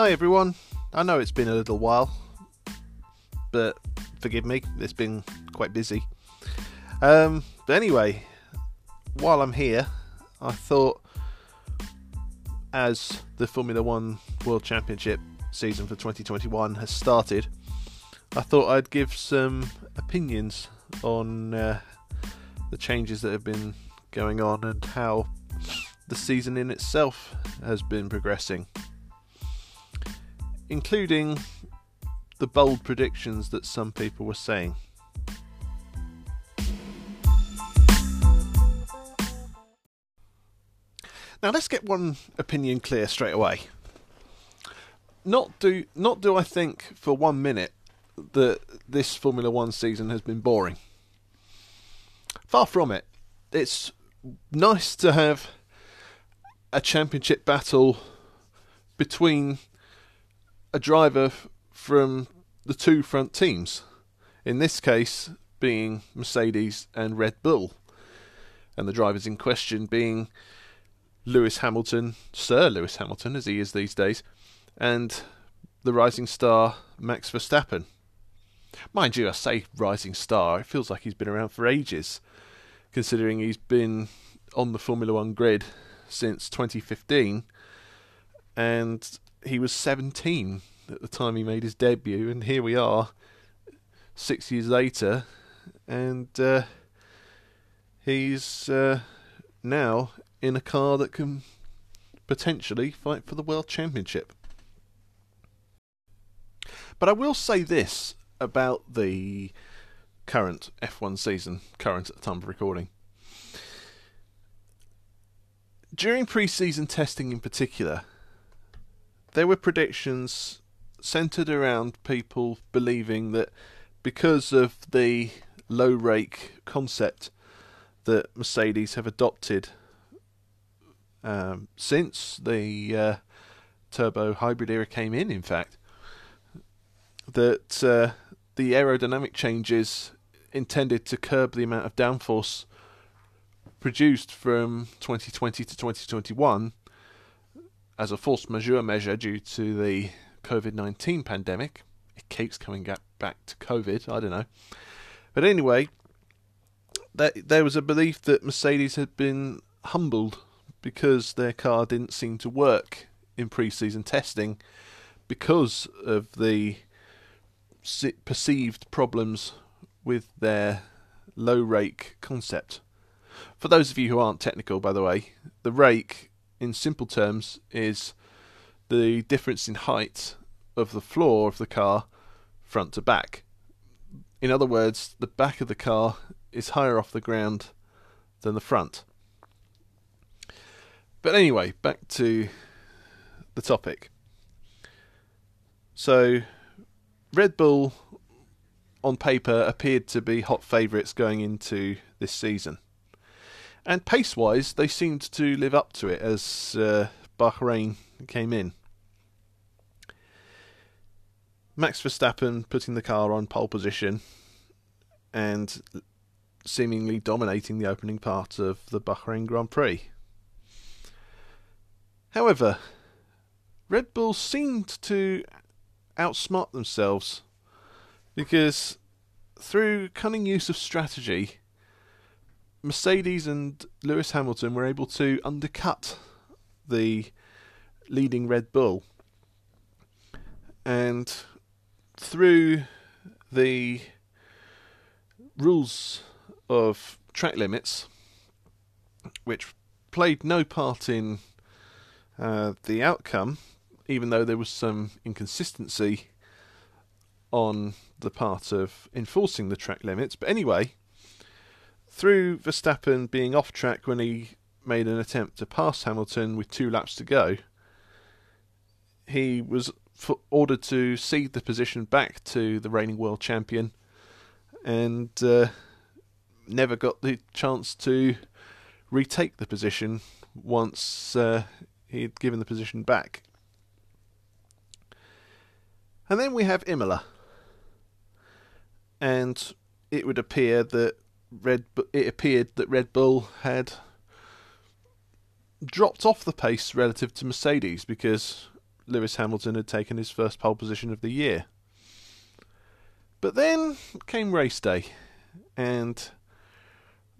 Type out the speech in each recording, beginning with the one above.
Hi everyone. I know it's been a little while, but forgive me, it's been quite busy. Um, but anyway, while I'm here, I thought as the Formula One World Championship season for 2021 has started, I thought I'd give some opinions on uh, the changes that have been going on and how the season in itself has been progressing, including the bold predictions that some people were saying. Now let's get one opinion clear straight away. Not do not do I think for one minute that this Formula One season has been boring. Far from it. It's nice to have a championship battle between a driver from the two front teams. In this case, being Mercedes and Red Bull, and the drivers in question being Lewis Hamilton, Sir Lewis Hamilton, as he is these days, and the rising star Max Verstappen. Mind you, I say rising star, it feels like he's been around for ages, considering he's been on the Formula One grid since 2015, and he was 17 at the time he made his debut, and here we are, six years later, and uh, he's uh, now in a car that can potentially fight for the World Championship. But I will say this about the current F1 season, current at the time of recording. During pre season testing in particular, there were predictions centered around people believing that because of the low rake concept that Mercedes have adopted um, since the uh, turbo hybrid era came in, in fact, that uh, the aerodynamic changes intended to curb the amount of downforce produced from 2020 to 2021 as a force majeure measure due to the COVID 19 pandemic. It keeps coming back to COVID, I don't know. But anyway, there was a belief that Mercedes had been humbled because their car didn't seem to work in pre season testing because of the perceived problems with their low rake concept. For those of you who aren't technical, by the way, the rake, in simple terms, is the difference in height of the floor of the car front to back. In other words, the back of the car is higher off the ground than the front. But anyway, back to the topic. So, Red Bull on paper appeared to be hot favourites going into this season. And pace wise, they seemed to live up to it as uh, Bahrain came in. Max Verstappen putting the car on pole position and seemingly dominating the opening part of the Bahrain Grand Prix. However, Red Bull seemed to outsmart themselves because through cunning use of strategy, Mercedes and Lewis Hamilton were able to undercut the leading Red Bull. And through the rules of track limits, which played no part in uh, the outcome, even though there was some inconsistency on the part of enforcing the track limits. But anyway, through Verstappen being off track when he made an attempt to pass Hamilton with two laps to go, he was ordered to cede the position back to the reigning world champion and uh, never got the chance to retake the position once uh, he had given the position back. And then we have Imola. And it would appear that Red it appeared that Red Bull had dropped off the pace relative to Mercedes because Lewis Hamilton had taken his first pole position of the year. But then came race day, and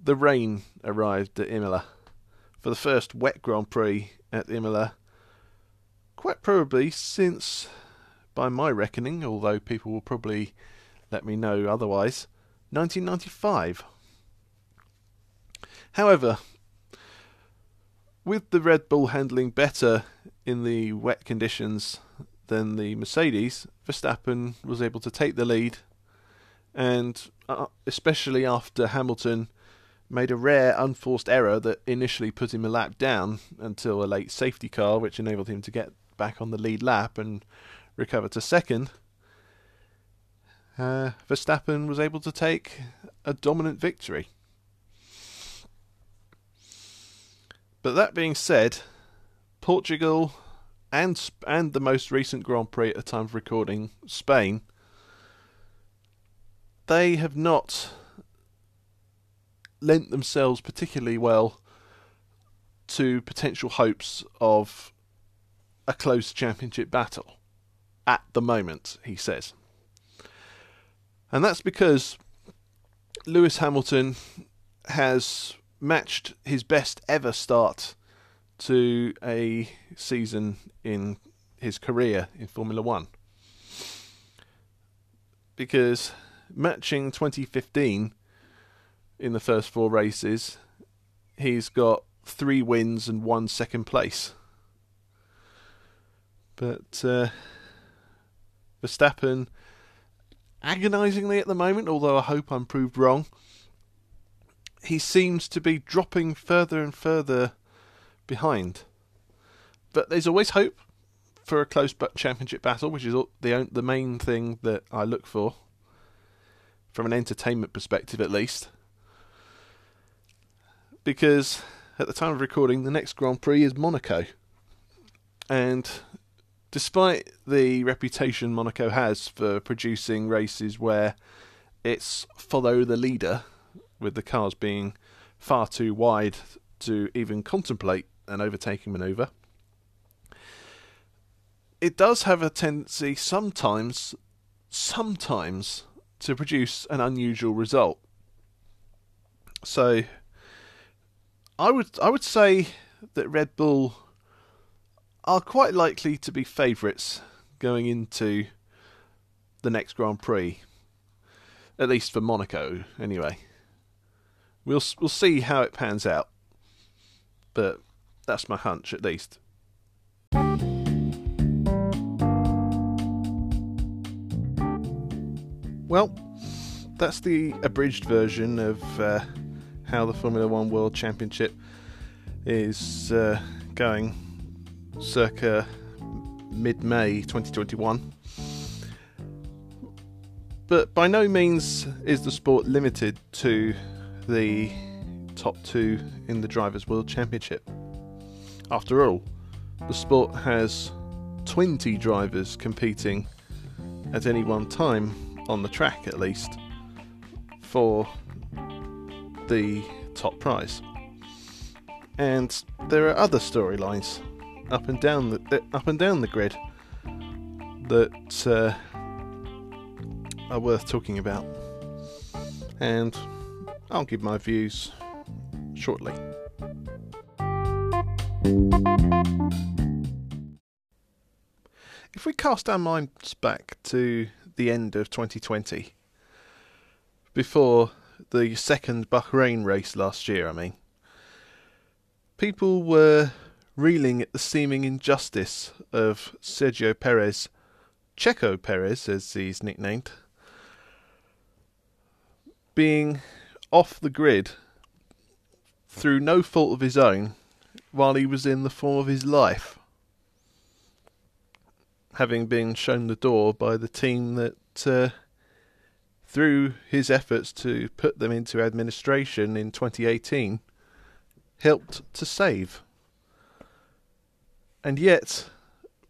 the rain arrived at Imola for the first wet Grand Prix at Imola, quite probably since, by my reckoning, although people will probably let me know otherwise, 1995. However, with the Red Bull handling better in the wet conditions than the Mercedes, Verstappen was able to take the lead, and uh, especially after Hamilton made a rare unforced error that initially put him a lap down until a late safety car, which enabled him to get back on the lead lap and recover to second. Uh, Verstappen was able to take a dominant victory. But that being said, Portugal and and the most recent Grand Prix at the time of recording, Spain, they have not lent themselves particularly well to potential hopes of a close championship battle at the moment, he says. And that's because Lewis Hamilton has matched his best ever start to a season in his career in Formula One. Because matching 2015 in the first four races, he's got three wins and one second place. But uh, Verstappen, agonisingly at the moment, although I hope I'm proved wrong, he seems to be dropping further and further behind. But there's always hope for a close but championship battle, which is the the main thing that I look for from an entertainment perspective, at least. Because at the time of recording, the next Grand Prix is Monaco, and despite the reputation Monaco has for producing races where it's follow the leader with the cars being far too wide to even contemplate an overtaking manoeuvre. It does have a tendency sometimes, sometimes, to produce an unusual result. So, I would I would say that Red Bull are quite likely to be favourites going into the next Grand Prix, at least for Monaco, anyway. We'll we'll see how it pans out, but that's my hunch at least. Well, that's the abridged version of uh, how the Formula One World Championship is uh, going circa mid May 2021. But by no means is the sport limited to the top two in the Drivers' World Championship. After all, the sport has 20 drivers competing at any one time, on the track at least, for the top prize. And there are other storylines up and down the up and down the grid that uh, are worth talking about. And I'll give my views shortly. If we cast our minds back to the end of 2020, before the second Bahrain race last year, I mean, people were reeling at the seeming injustice of Sergio Perez, Checo Perez as he's nicknamed, being off the grid through no fault of his own while he was in the form of his life, having been shown the door by the team that, uh, through his efforts to put them into administration in 2018, helped to save. And yet,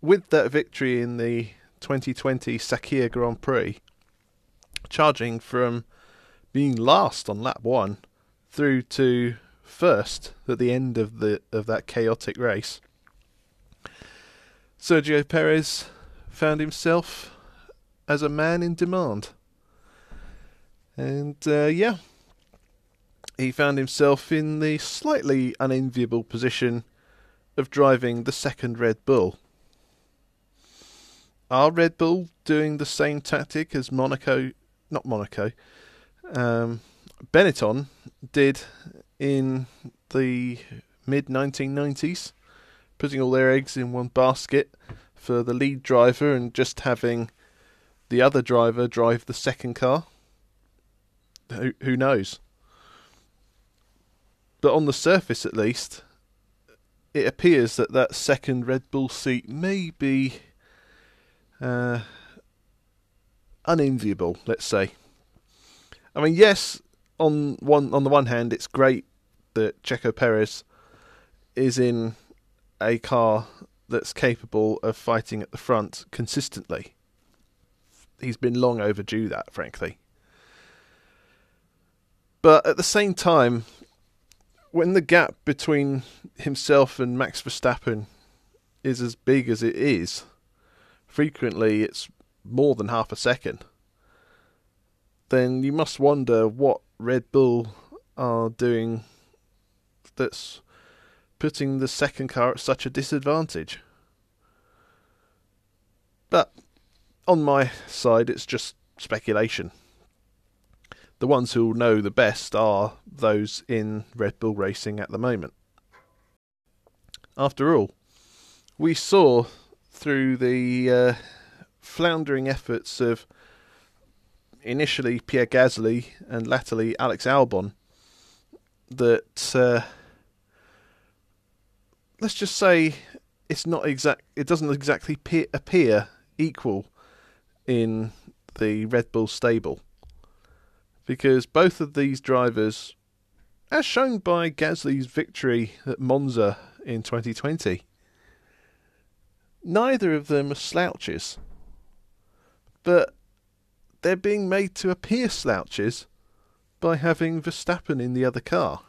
with that victory in the 2020 Sakhir Grand Prix, charging from being last on lap one through to first at the end of the of that chaotic race. Sergio Perez found himself as a man in demand. And uh, yeah, he found himself in the slightly unenviable position of driving the second Red Bull. Are Red Bull doing the same tactic as Monaco, not Monaco, um, Benetton did in the mid 1990s, putting all their eggs in one basket for the lead driver and just having the other driver drive the second car? Who, who knows? But on the surface, at least, it appears that that second Red Bull seat may be uh, unenviable. Let's say. I mean, yes, on one on the one hand, it's great that Checo Perez is in a car that's capable of fighting at the front consistently. He's been long overdue that, frankly. But at the same time, when the gap between himself and Max Verstappen is as big as it is, frequently it's more than half a second, then you must wonder what Red Bull are doing that's putting the second car at such a disadvantage. But on my side, it's just speculation the ones who know the best are those in Red Bull racing at the moment. After all, we saw through the uh, floundering efforts of initially Pierre Gasly and latterly Alex Albon that uh, let's just say it's not exact. It doesn't exactly pe- appear equal in the Red Bull stable because both of these drivers, as shown by Gasly's victory at Monza in 2020, neither of them are slouches. But they're being made to appear slouches by having Verstappen in the other car.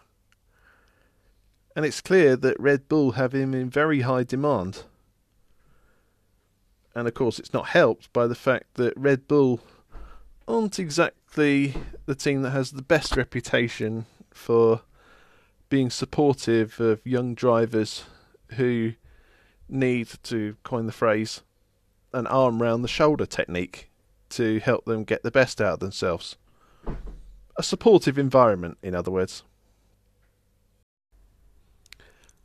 And it's clear that Red Bull have him in very high demand. And of course, it's not helped by the fact that Red Bull aren't exactly the team that has the best reputation for being supportive of young drivers who need to coin the phrase an arm round the shoulder technique to help them get the best out of themselves. A supportive environment, in other words.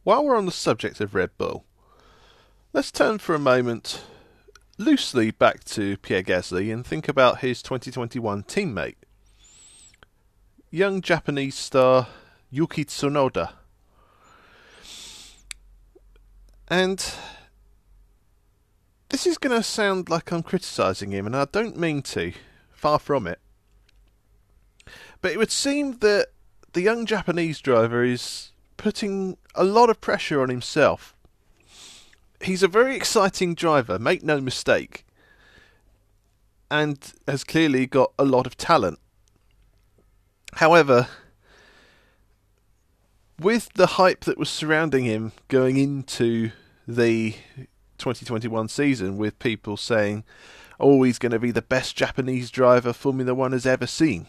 While we're on the subject of Red Bull, let's turn for a moment loosely back to Pierre Gasly and think about his 2021 teammate, young Japanese star Yuki Tsunoda. And this is going to sound like I'm criticising him, and I don't mean to, far from it. But it would seem that the young Japanese driver is putting a lot of pressure on himself he's a very exciting driver, make no mistake, and has clearly got a lot of talent. However, with the hype that was surrounding him going into the 2021 season, with people saying, oh, he's going to be the best Japanese driver Formula One has ever seen.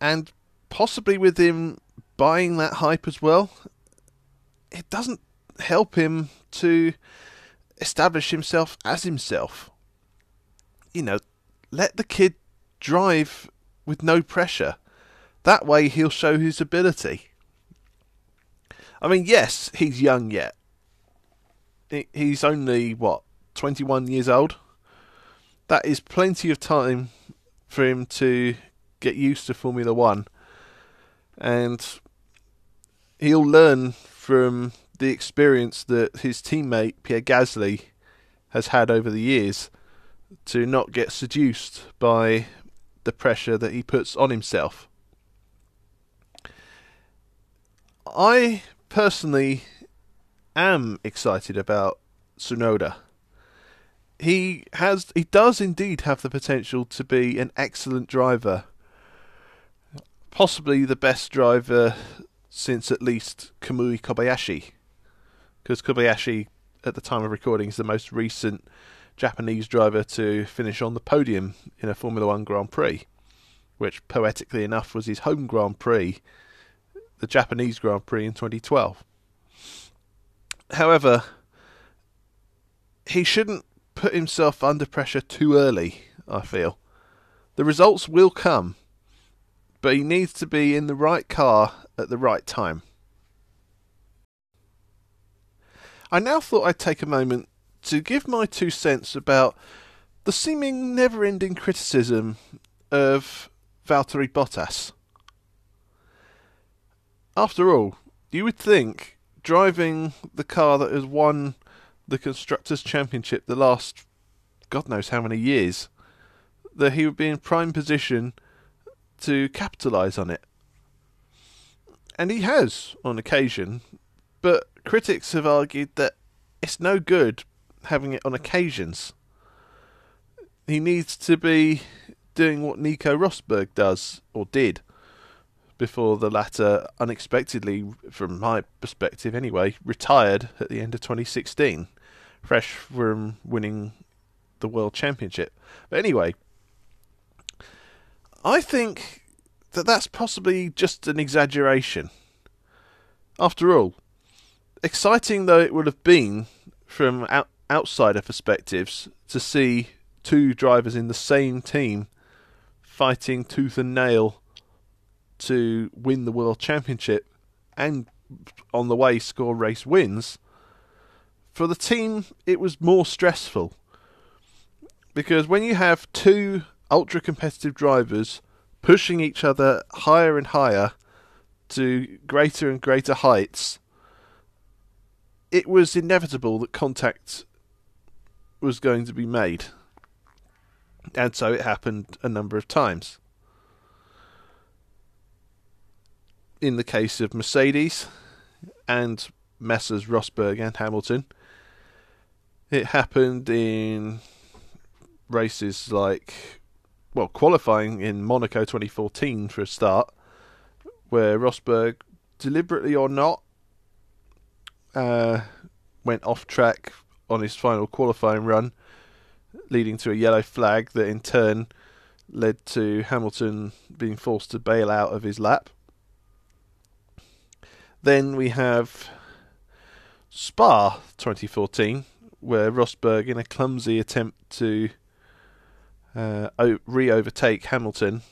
And possibly with him buying that hype as well, it doesn't help him to establish himself as himself. You know, let the kid drive with no pressure. That way he'll show his ability. I mean, yes, he's young yet. He's only, what, 21 years old? That is plenty of time for him to get used to Formula One. And he'll learn from the experience that his teammate Pierre Gasly has had over the years to not get seduced by the pressure that he puts on himself. I personally am excited about Tsunoda. He has he does indeed have the potential to be an excellent driver. Possibly the best driver since at least Kamui Kobayashi because Kobayashi at the time of recording, is the most recent Japanese driver to finish on the podium in a Formula One Grand Prix, which poetically enough was his home Grand Prix, the Japanese Grand Prix in 2012. However, he shouldn't put himself under pressure too early, I feel. The results will come, but he needs to be in the right car at the right time. I now thought I'd take a moment to give my two cents about the seeming never ending criticism of Valtteri Bottas. After all, you would think driving the car that has won the Constructors' Championship the last God knows how many years, that he would be in prime position to capitalise on it. And he has on occasion, but critics have argued that it's no good having it on occasions. He needs to be doing what Nico Rosberg does, or did, before the latter unexpectedly, from my perspective anyway, retired at the end of 2016, fresh from winning the World Championship. But anyway, I think that that's possibly just an exaggeration. After all, exciting though it would have been from out- outsider perspectives to see two drivers in the same team fighting tooth and nail to win the world championship and on the way score race wins for the team it was more stressful because when you have two ultra competitive drivers pushing each other higher and higher to greater and greater heights it was inevitable that contact was going to be made. And so it happened a number of times. In the case of Mercedes and Messrs. Rosberg and Hamilton, it happened in races like, well, qualifying in Monaco 2014 for a start, where Rosberg, deliberately or not, uh, went off track on his final qualifying run, leading to a yellow flag that in turn led to Hamilton being forced to bail out of his lap. Then we have Spa 2014, where Rosberg, in a clumsy attempt to uh, re overtake Hamilton,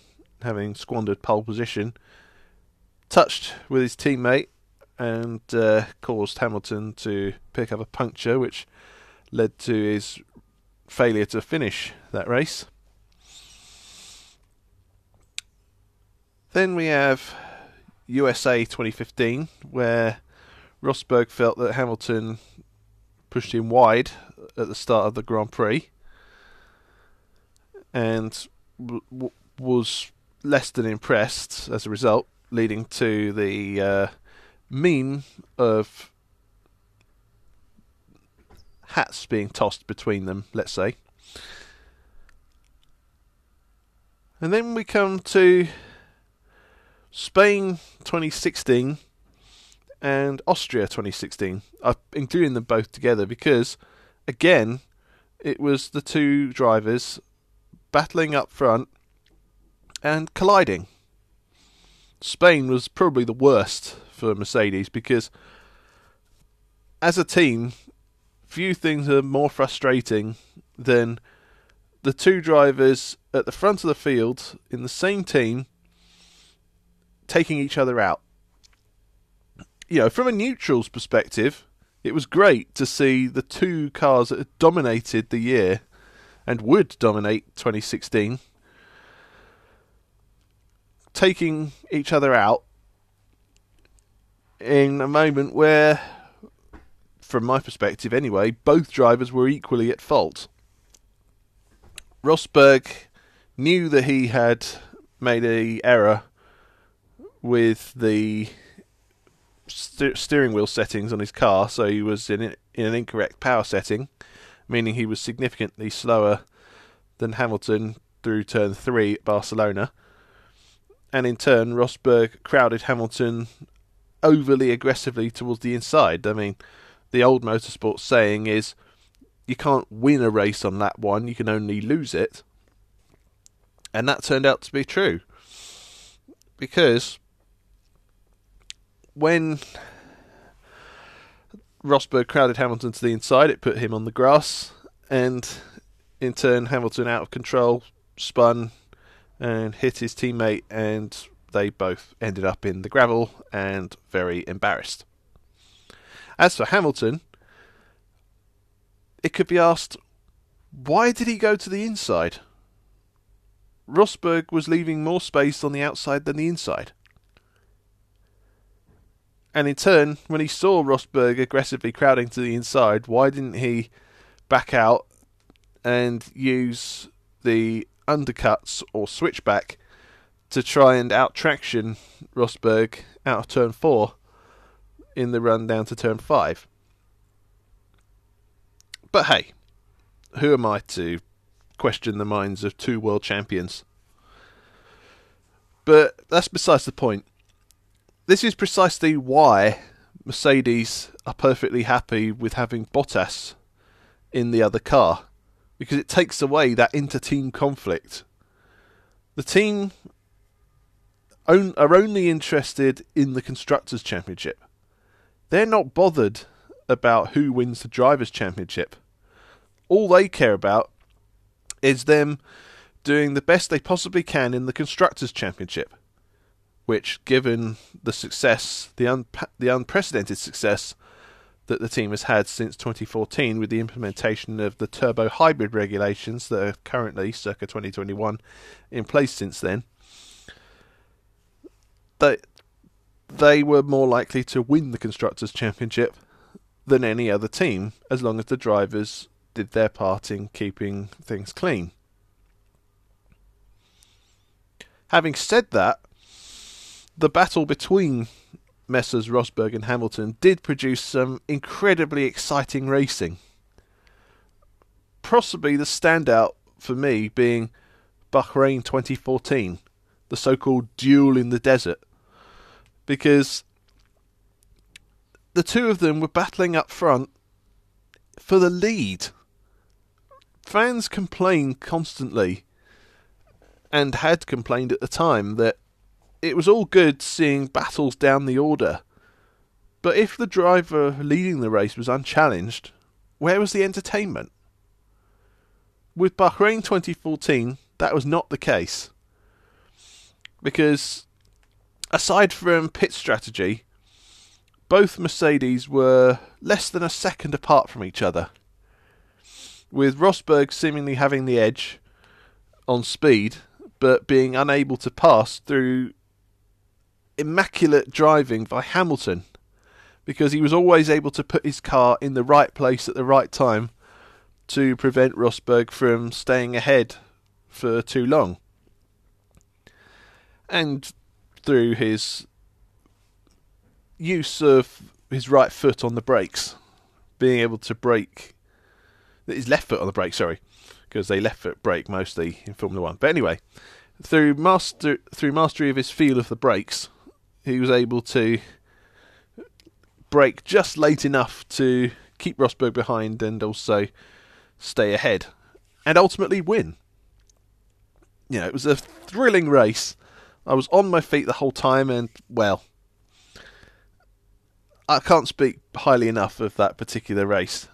having squandered pole position, touched with his teammate and uh, caused Hamilton to pick up a puncture, which led to his failure to finish that race. Then we have USA 2015, where Rosberg felt that Hamilton pushed him wide at the start of the Grand Prix and w- was less than impressed as a result, leading to the uh, meme of hats being tossed between them, let's say. And then we come to Spain 2016 and Austria 2016. I'm including them both together because, again, it was the two drivers battling up front and colliding. Spain was probably the worst for Mercedes because, as a team, few things are more frustrating than the two drivers at the front of the field in the same team taking each other out. You know, from a neutral's perspective, it was great to see the two cars that had dominated the year and would dominate 2016 taking each other out in a moment where from my perspective anyway, both drivers were equally at fault. Rosberg knew that he had made a error with the st- steering wheel settings on his car, so he was in, in an incorrect power setting, meaning he was significantly slower than Hamilton through turn three at Barcelona. And in turn, Rosberg crowded Hamilton overly aggressively towards the inside. I mean, the old motorsport saying is you can't win a race on lap one, you can only lose it. And that turned out to be true. Because when Rosberg crowded Hamilton to the inside, it put him on the grass, and in turn, Hamilton out of control spun and hit his teammate, and they both ended up in the gravel and very embarrassed. As for Hamilton, it could be asked, why did he go to the inside? Rosberg was leaving more space on the outside than the inside. And in turn, when he saw Rosberg aggressively crowding to the inside, why didn't he back out and use the undercuts or switchback to try and out traction Rosberg out of turn four in the run down to turn five? But hey, who am I to question the minds of two world champions? But that's besides the point. This is precisely why Mercedes are perfectly happy with having Bottas in the other car because it takes away that inter-team conflict. The team are only interested in the constructors championship. They're not bothered about who wins the drivers championship. All they care about is them doing the best they possibly can in the constructors championship which, given the success, the, un- the unprecedented success that the team has had since 2014 with the implementation of the turbo hybrid regulations that are currently, circa 2021, in place since then, they, they were more likely to win the Constructors' Championship than any other team, as long as the drivers did their part in keeping things clean. Having said that, the battle between Messrs. Rosberg and Hamilton did produce some incredibly exciting racing. Possibly the standout for me being Bahrain 2014, the so called duel in the desert. Because the two of them were battling up front for the lead. Fans complain constantly, and had complained at the time, that it was all good seeing battles down the order. But if the driver leading the race was unchallenged, where was the entertainment? With Bahrain 2014, that was not the case. Because aside from pit strategy, both Mercedes were less than a second apart from each other. With Rosberg seemingly having the edge on speed, but being unable to pass through immaculate driving by Hamilton because he was always able to put his car in the right place at the right time to prevent Rosberg from staying ahead for too long. And through his use of his right foot on the brakes, being able to brake his left foot on the brake, sorry, because they left foot brake mostly in Formula One. But anyway, through master through mastery of his feel of the brakes, he was able to brake just late enough to keep Rosberg behind and also stay ahead and ultimately win. You know, it was a thrilling race. I was on my feet the whole time and, well, I can't speak highly enough of that particular race.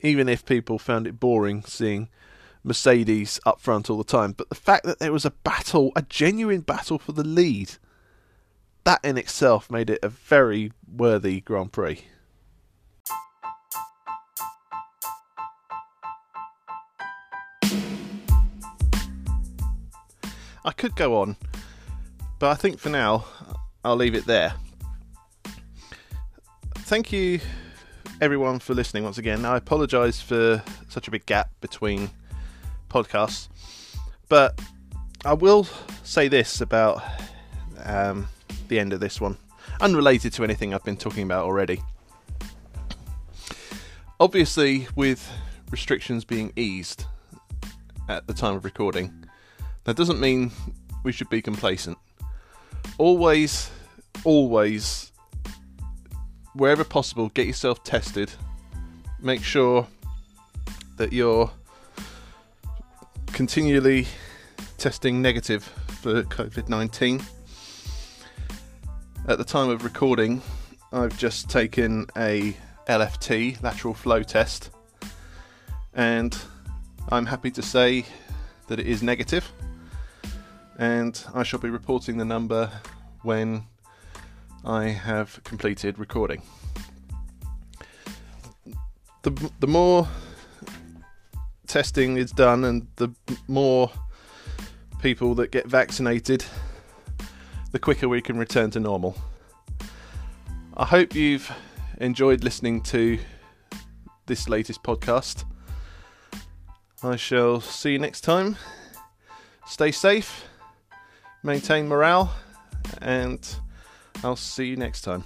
Even if people found it boring seeing Mercedes up front all the time. But the fact that there was a battle, a genuine battle for the lead, that in itself made it a very worthy Grand Prix. I could go on, but I think for now I'll leave it there. Thank you everyone for listening once again. I apologise for such a big gap between podcasts, but I will say this about um, the end of this one, unrelated to anything I've been talking about already. Obviously, with restrictions being eased at the time of recording, that doesn't mean we should be complacent. Always, always wherever possible, get yourself tested. Make sure that you're continually testing negative for COVID 19. At the time of recording, I've just taken a LFT, lateral flow test, and I'm happy to say that it is negative, and I shall be reporting the number when I have completed recording. The, the more testing is done and the more people that get vaccinated, the quicker we can return to normal. I hope you've enjoyed listening to this latest podcast. I shall see you next time. Stay safe, maintain morale, and I'll see you next time.